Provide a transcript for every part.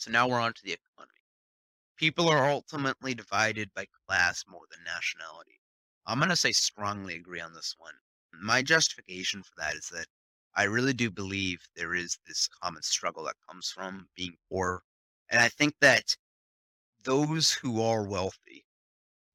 So now we're on to the economy. People are ultimately divided by class more than nationality. I'm going to say strongly agree on this one. My justification for that is that I really do believe there is this common struggle that comes from being poor. And I think that those who are wealthy,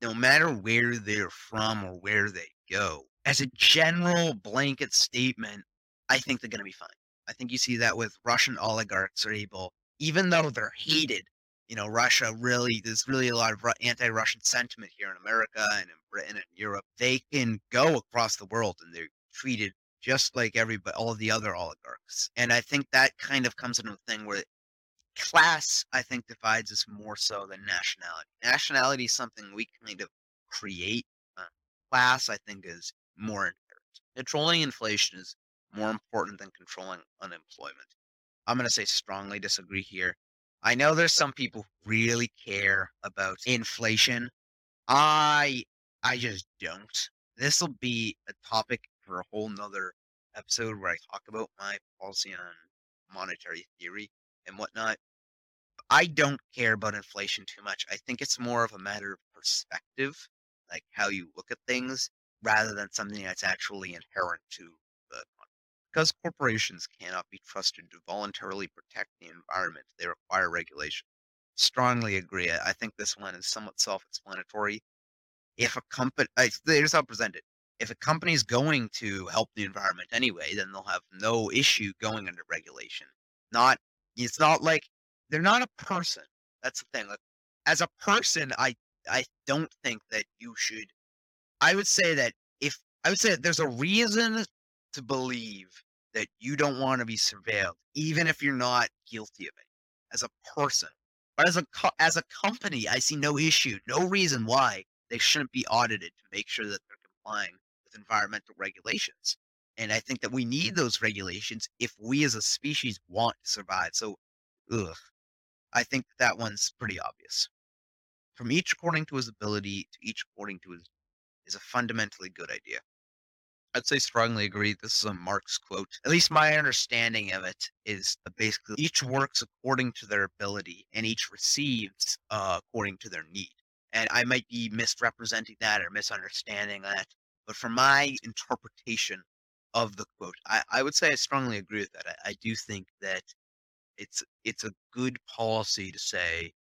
no matter where they're from or where they go, as a general blanket statement, I think they're going to be fine. I think you see that with Russian oligarchs are able, even though they're hated, you know, Russia really, there's really a lot of anti Russian sentiment here in America and in Britain and Europe. They can go across the world and they're treated just like everybody, all the other oligarchs. And I think that kind of comes into a thing where class, I think, divides us more so than nationality. Nationality is something we kind of create. Uh, class, I think, is more inherent. Controlling inflation is more important than controlling unemployment. I'm going to say strongly disagree here. I know there's some people who really care about inflation. I I just don't. This will be a topic for a whole nother episode where I talk about my policy on monetary theory and whatnot. I don't care about inflation too much. I think it's more of a matter of perspective, like how you look at things, rather than something that's actually inherent to because corporations cannot be trusted to voluntarily protect the environment, they require regulation. Strongly agree. I think this one is somewhat self-explanatory. If a company, here's how I present it if a company is going to help the environment anyway, then they'll have no issue going under regulation. Not it's not like they're not a person. That's the thing. Like, as a person, I I don't think that you should. I would say that if I would say that there's a reason to believe that you don't want to be surveilled, even if you're not guilty of it, as a person. But as a co- as a company, I see no issue, no reason why they shouldn't be audited to make sure that they're complying with environmental regulations. And I think that we need those regulations if we as a species want to survive. So, ugh, I think that one's pretty obvious. From each according to his ability to each according to his is a fundamentally good idea. I'd say strongly agree. This is a Marx quote. At least my understanding of it is basically each works according to their ability and each receives uh, according to their need. And I might be misrepresenting that or misunderstanding that. But from my interpretation of the quote, I, I would say I strongly agree with that. I, I do think that it's it's a good policy to say,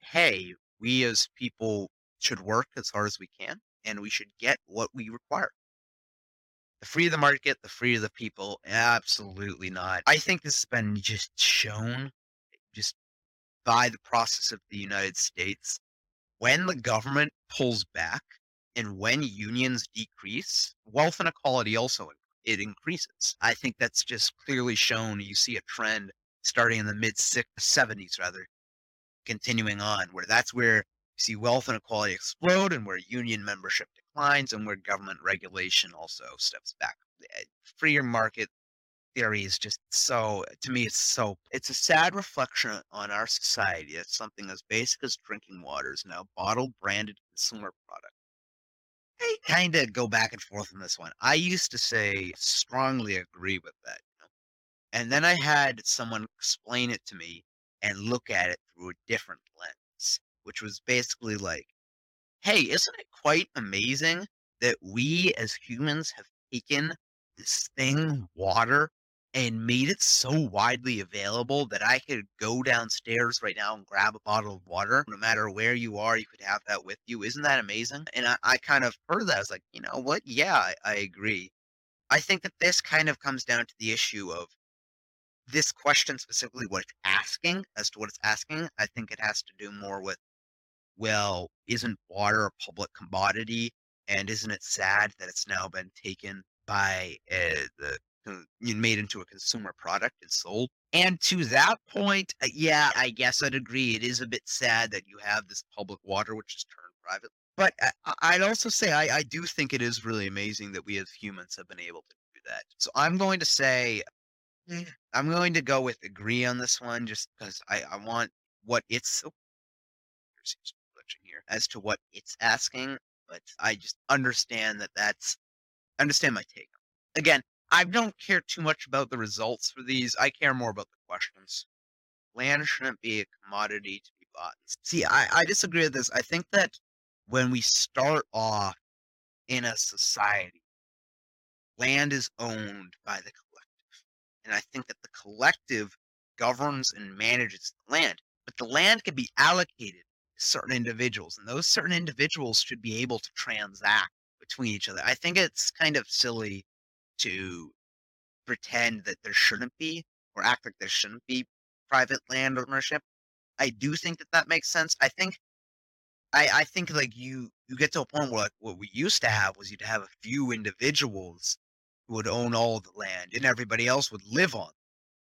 hey, we as people should work as hard as we can, and we should get what we require. The free of the market, the free of the people, absolutely not. I think this has been just shown just by the process of the United States. When the government pulls back and when unions decrease, wealth inequality also it increases. I think that's just clearly shown. You see a trend starting in the mid 70s, rather, continuing on, where that's where you see wealth inequality explode and where union membership declines and where government regulation also steps back. Eh, freer market theory is just so, to me, it's so, it's a sad reflection on our society. It's something as basic as drinking water is now bottled, branded consumer product. I kind of go back and forth on this one. I used to say strongly agree with that. And then I had someone explain it to me and look at it through a different lens, which was basically like, hey, isn't it quite amazing that we as humans have taken this thing, water, and made it so widely available that I could go downstairs right now and grab a bottle of water. No matter where you are, you could have that with you. Isn't that amazing? And I, I kind of heard that. I was like, you know what? Yeah, I, I agree. I think that this kind of comes down to the issue of this question specifically, what it's asking, as to what it's asking. I think it has to do more with, well, isn't water a public commodity? And isn't it sad that it's now been taken by uh, the made into a consumer product and sold. And to that point, uh, yeah, I guess I'd agree. It is a bit sad that you have this public water which is turned private. But I, would also say I, I do think it is really amazing that we as humans have been able to do that. So I'm going to say eh, I'm going to go with agree on this one just because I, I want what it's oh, here as to what it's asking, but I just understand that that's understand my take. Again, I don't care too much about the results for these. I care more about the questions. land shouldn't be a commodity to be bought. See, I, I disagree with this. I think that when we start off in a society, land is owned by the collective. And I think that the collective governs and manages the land, but the land can be allocated certain individuals, and those certain individuals should be able to transact between each other. I think it's kind of silly to pretend that there shouldn't be or act like there shouldn't be private land ownership. I do think that that makes sense. I think I, I think like you you get to a point where like what we used to have was you'd have a few individuals who would own all the land and everybody else would live on,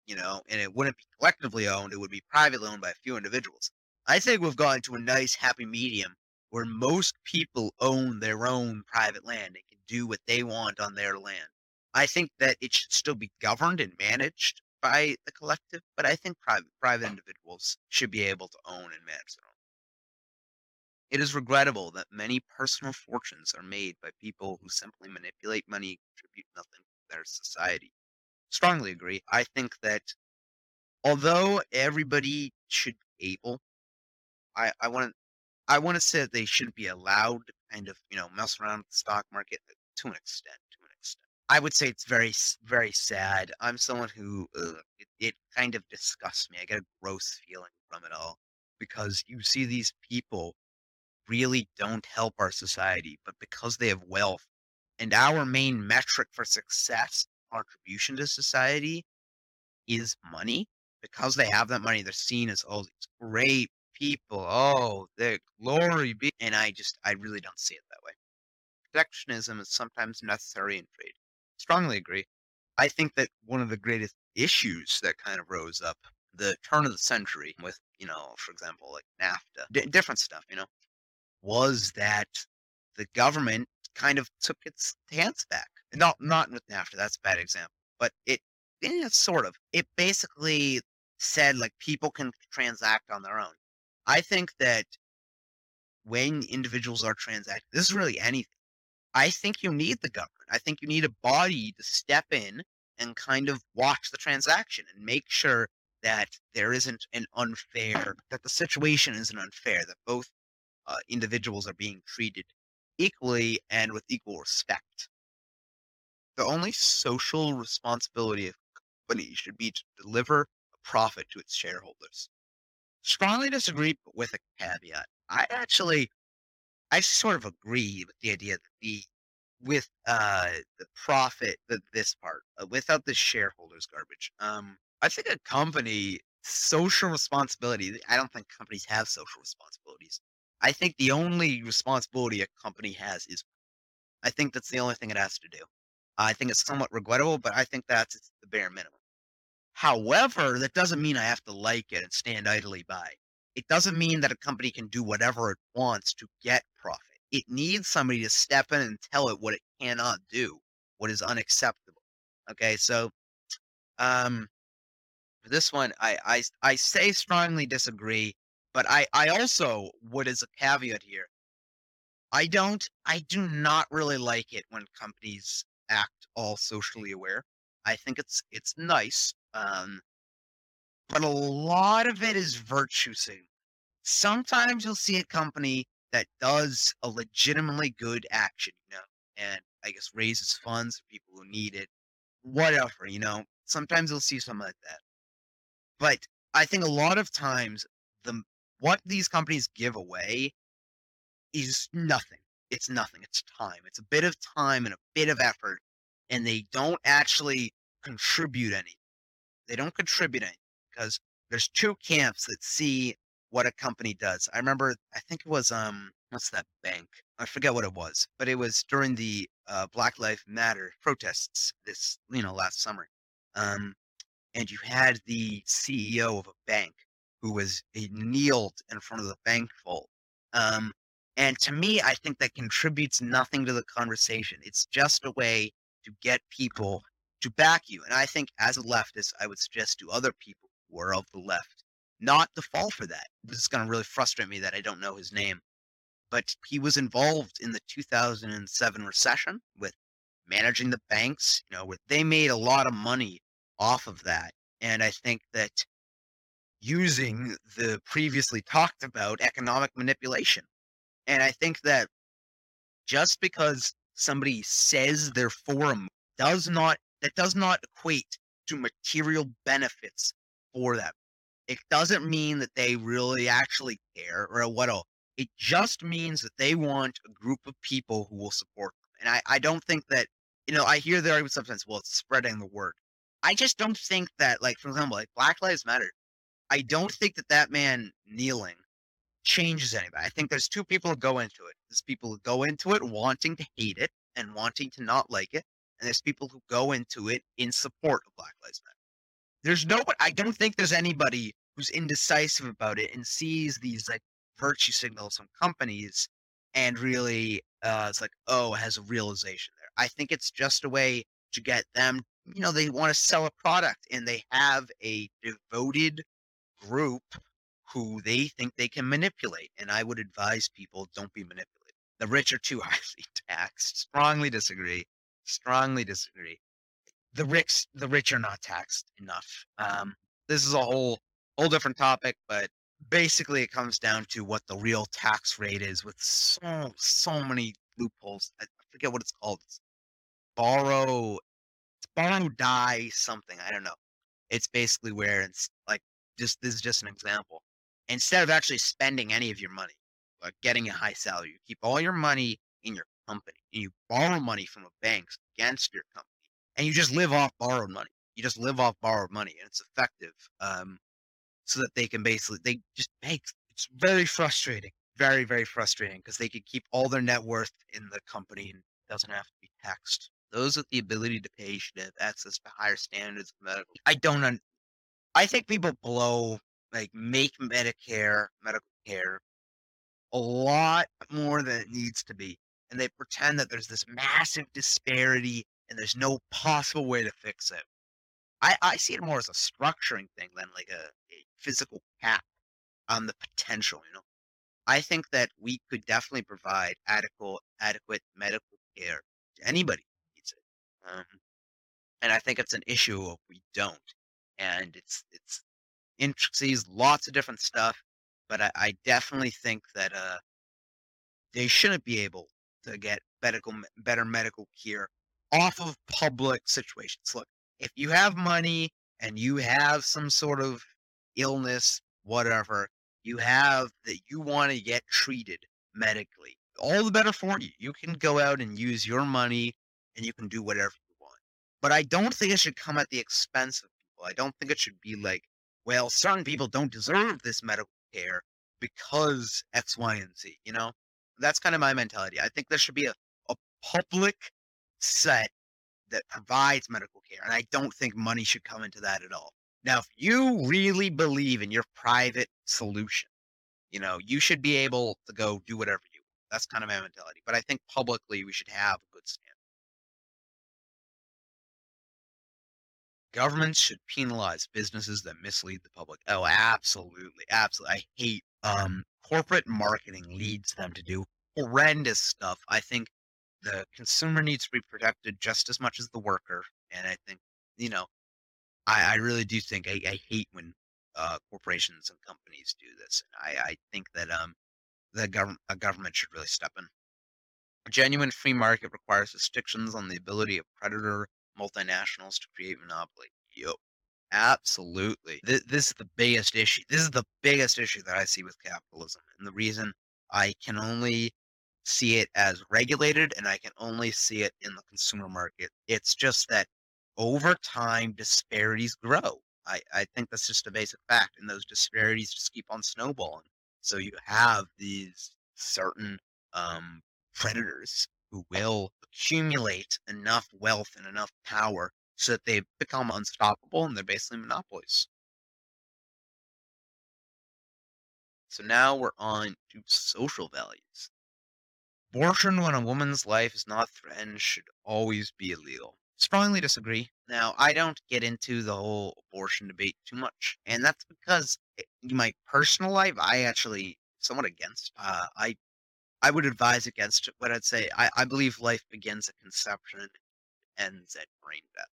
you know, and it wouldn't be collectively owned, it would be privately owned by a few individuals. I think we've gotten to a nice happy medium where most people own their own private land and can do what they want on their land. I think that it should still be governed and managed by the collective, but I think private private individuals should be able to own and manage their own. It is regrettable that many personal fortunes are made by people who simply manipulate money and contribute nothing to their society. Strongly agree. I think that although everybody should be able, I, I want to I want to say that they shouldn't be allowed to kind of you know mess around with the stock market to an extent. To an extent, I would say it's very very sad. I'm someone who uh, it, it kind of disgusts me. I get a gross feeling from it all because you see these people really don't help our society, but because they have wealth and our main metric for success, contribution to society, is money. Because they have that money, they're seen as all these great people. Oh, the glory be. And I just, I really don't see it that way. Protectionism is sometimes necessary in trade. Strongly agree. I think that one of the greatest issues that kind of rose up the turn of the century with, you know, for example, like NAFTA, d- different stuff, you know, was that the government kind of took its hands back. Not not with NAFTA, that's a bad example, but it sort of. It basically said like people can transact on their own. I think that when individuals are transacting, this is really anything. I think you need the government. I think you need a body to step in and kind of watch the transaction and make sure that there isn't an unfair, that the situation isn't unfair, that both uh, individuals are being treated equally and with equal respect. The only social responsibility of a company should be to deliver a profit to its shareholders. Strongly disagree, but with a caveat. I actually, I sort of agree with the idea that the with uh the profit the, this part uh, without the shareholders garbage um i think a company social responsibility i don't think companies have social responsibilities I think the only responsibility a company has is I think that's the only thing it has to do. I think it's somewhat regrettable, but I think that's the bare minimum. However, that doesn't mean I have to like it and stand idly by. It doesn't mean that a company can do whatever it wants to get profit. It needs somebody to step in and tell it what it cannot do, what is unacceptable. Okay, so um, for this one, I, I I say strongly disagree but I, I also would as a caveat here, I don't I do not really like it when companies act all socially aware. I think it's it's nice. Um, but a lot of it is virtue signaling. Sometimes you'll see a company that does a legitimately good action, you know, and I guess raises funds for people who need it, whatever, you know. Sometimes you'll see something like that. But I think a lot of times the what these companies give away is nothing. It's nothing. It's time. It's a bit of time and a bit of effort, and they don't actually contribute any. They don't contribute any because there's two camps that see what a company does. I remember, I think it was um, what's that bank? I forget what it was, but it was during the uh, Black Lives Matter protests this, you know, last summer. Um, and you had the CEO of a bank who was he kneeled in front of the bank vault. Um, and to me, I think that contributes nothing to the conversation. It's just a way to get people to back you. And I think as a leftist, I would suggest to other people who are of the left not to fall for that. This is going to really frustrate me that I don't know his name. But he was involved in the 2007 recession with managing the banks. You know, they made a lot of money off of that. And I think that using the previously talked about economic manipulation. And I think that just because somebody says they're for a does not that does not equate to material benefits for them. It doesn't mean that they really actually care or what all. It just means that they want a group of people who will support them. And I, I don't think that, you know, I hear the argument sometimes, well, it's spreading the word. I just don't think that, like, for example, like Black Lives Matter, I don't think that that man kneeling changes anybody. I think there's two people who go into it. There's people who go into it wanting to hate it and wanting to not like it, and there's people who go into it in support of Black Lives Matter. There's no, I don't think there's anybody who's indecisive about it and sees these like virtue signals from companies and really uh, it's like, oh, has a realization there. I think it's just a way to get them, you know, they want to sell a product and they have a devoted group who they think they can manipulate. And I would advise people don't be manipulated. The rich are too highly taxed. Strongly disagree. Strongly disagree. The rich, the rich are not taxed enough. Um, this is a whole, whole different topic, but basically it comes down to what the real tax rate is with so, so many loopholes. I forget what it's called. It's borrow, it's borrow die something. I don't know. It's basically where it's like just this is just an example. Instead of actually spending any of your money, like getting a high salary, you keep all your money in your company and you borrow money from a bank against your company and you just live off borrowed money. You just live off borrowed money and it's effective. Um, so that they can basically, they just make, it's very frustrating, very, very frustrating because they could keep all their net worth in the company and doesn't have to be taxed. Those with the ability to pay should have access to higher standards of medical. I don't, un- I think people blow like make Medicare, medical care a lot more than it needs to be. And they pretend that there's this massive disparity and there's no possible way to fix it. I, I see it more as a structuring thing than like a, a physical cap on the potential, you know. I think that we could definitely provide adequate adequate medical care to anybody who needs it. Um, and I think it's an issue if we don't. And it's it's intricacies, lots of different stuff. But I, I definitely think that uh, they shouldn't be able to get medical, better medical care off of public situations. Look, if you have money and you have some sort of illness, whatever, you have that you want to get treated medically, all the better for you. You can go out and use your money and you can do whatever you want. But I don't think it should come at the expense of people. I don't think it should be like, well, certain people don't deserve this medical care because X, Y, and Z. You know, that's kind of my mentality. I think there should be a, a public set that provides medical care. And I don't think money should come into that at all. Now, if you really believe in your private solution, you know, you should be able to go do whatever you want. That's kind of my mentality. But I think publicly we should have a good stand. Governments should penalize businesses that mislead the public. Oh, absolutely. Absolutely. I hate um corporate marketing leads them to do horrendous stuff. I think the consumer needs to be protected just as much as the worker. And I think, you know, I, I really do think I, I hate when uh, corporations and companies do this. And I, I think that um, the government a government should really step in. A genuine free market requires restrictions on the ability of predator multinationals to create monopoly. Yo, absolutely. This, this is the biggest issue. This is the biggest issue that I see with capitalism, and the reason I can only see it as regulated and I can only see it in the consumer market. It's just that over time, disparities grow. I, I think that's just a basic fact, and those disparities just keep on snowballing. So you have these certain um, predators who will accumulate enough wealth and enough power so that they become unstoppable and they're basically monopolies. So now we're on to social values. Abortion when a woman's life is not threatened should always be illegal. Strongly disagree. Now, I don't get into the whole abortion debate too much, and that's because in my personal life, I actually somewhat against. Uh, I I would advise against but I'd say I, I believe life begins at conception and ends at brain death.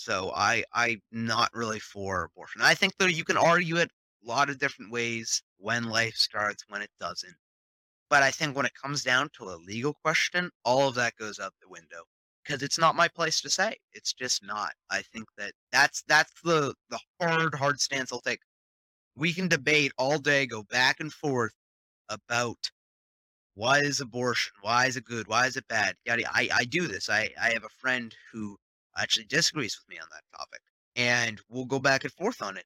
So I I'm not really for abortion. I think that you can argue it a lot of different ways when life starts, when it doesn't. But I think when it comes down to a legal question, all of that goes out the window because it's not my place to say. It's just not. I think that that's that's the the hard hard stance I'll take. We can debate all day, go back and forth about why is abortion, why is it good, why is it bad. Yada. I I do this. I I have a friend who actually disagrees with me on that topic, and we'll go back and forth on it.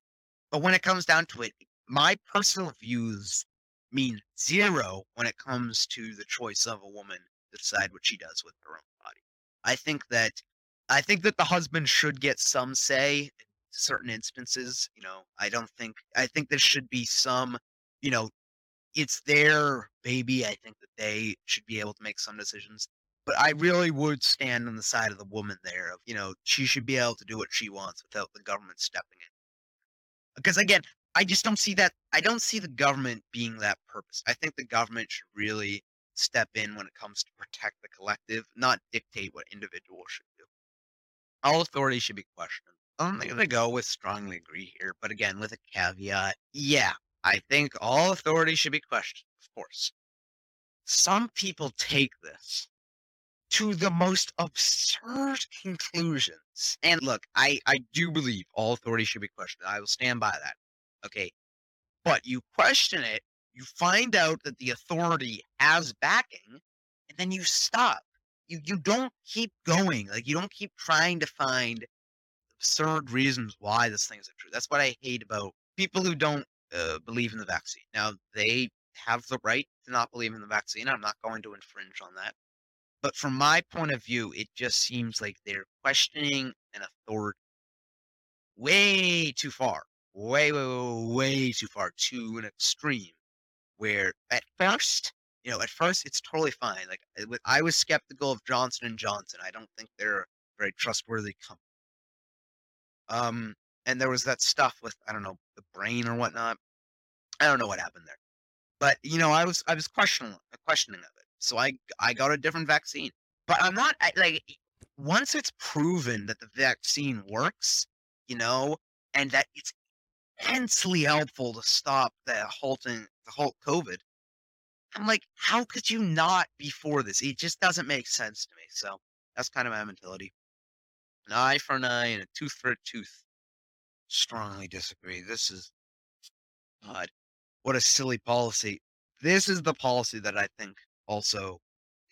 But when it comes down to it, my personal views mean zero when it comes to the choice of a woman to decide what she does with her own body. I think that I think that the husband should get some say in certain instances. You know, I don't think I think there should be some, you know, it's their baby. I think that they should be able to make some decisions. But I really would stand on the side of the woman there of, you know, she should be able to do what she wants without the government stepping in. Because again, I just don't see that. I don't see the government being that purpose. I think the government should really step in when it comes to protect the collective, not dictate what individuals should do. All authority should be questioned. I'm going to go with strongly agree here, but again, with a caveat. Yeah, I think all authority should be questioned, of course. Some people take this to the most absurd conclusions. And look, I, I do believe all authority should be questioned. I will stand by that. Okay. But you question it, you find out that the authority has backing, and then you stop. You you don't keep going. Like you don't keep trying to find absurd reasons why this thing isn't true. That's what I hate about people who don't uh, believe in the vaccine. Now they have the right to not believe in the vaccine. I'm not going to infringe on that. But from my point of view, it just seems like they're questioning an authority way too far way, way, way, way too far to an extreme where at first, you know, at first it's totally fine. Like I was skeptical of Johnson and Johnson. I don't think they're a very trustworthy company. Um, and there was that stuff with I don't know the brain or whatnot. I don't know what happened there, but you know, I was I was questioning questioning of it. So I I got a different vaccine, but I'm not I, like once it's proven that the vaccine works, you know, and that it's immensely helpful to stop the halting the halt COVID. I'm like, how could you not before this? It just doesn't make sense to me. So that's kind of my mentality. An eye for an eye and a tooth for a tooth. Strongly disagree. This is God. What a silly policy. This is the policy that I think also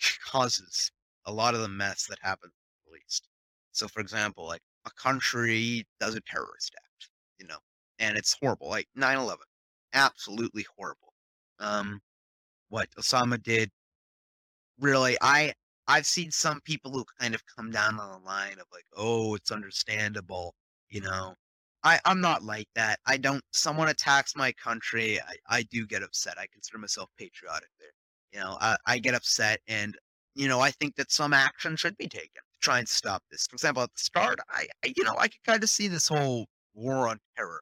causes a lot of the mess that happens at least. So for example, like a country does a terrorist act, you know, and it's horrible. Like 9/11, absolutely horrible. Um, what Osama did, really, I I've seen some people who kind of come down on the line of like, oh, it's understandable, you know. I I'm not like that. I don't. Someone attacks my country, I I do get upset. I consider myself patriotic there. You know, I I get upset, and you know, I think that some action should be taken to try and stop this. For example, at the start, I, I you know, I could kind of see this whole war on terror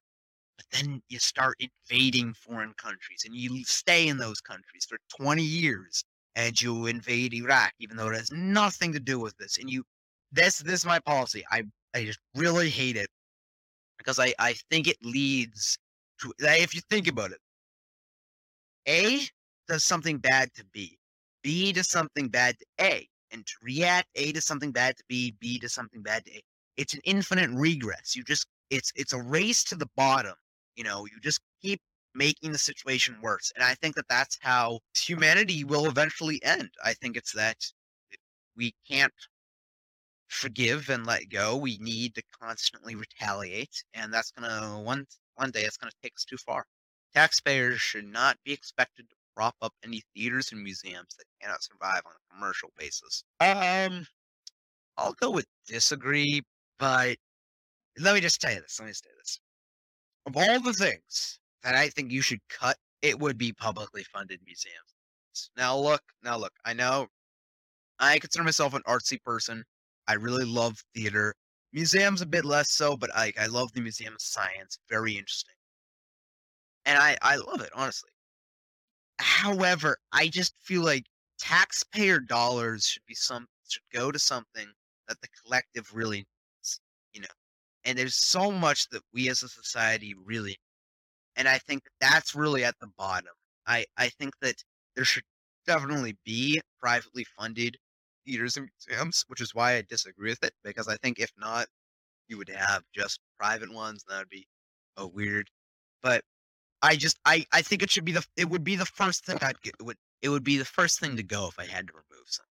but then you start invading foreign countries and you stay in those countries for 20 years and you invade Iraq, even though it has nothing to do with this. And you, this, this is my policy. I, I just really hate it because I, I think it leads to, if you think about it, A does something bad to B, B does something bad to A, and to react, A does something bad to B, B does something bad to A. It's an infinite regress. You just, it's, it's a race to the bottom you know, you just keep making the situation worse. And I think that that's how humanity will eventually end. I think it's that we can't forgive and let go. We need to constantly retaliate, and that's gonna one one day it's gonna take us too far. Taxpayers should not be expected to prop up any theaters and museums that cannot survive on a commercial basis. Um, I'll go with disagree, but let me just tell you this. Let me just tell you this of all the things that I think you should cut, it would be publicly funded museums. Now look, now look, I know I consider myself an artsy person. I really love theater. Museums a bit less so, but I I love the Museum of Science. Very interesting. And I, I love it, honestly. However, I just feel like taxpayer dollars should be some should go to something that the collective really needs. You know, and there's so much that we as a society really and I think that's really at the bottom. I I think that there should definitely be privately funded theaters and museums, which is why I disagree with it, because I think if not, you would have just private ones, and that would be, a weird. But I just I I think it should be the it would be the first thing I'd would it would be the first thing to go if I had to remove some.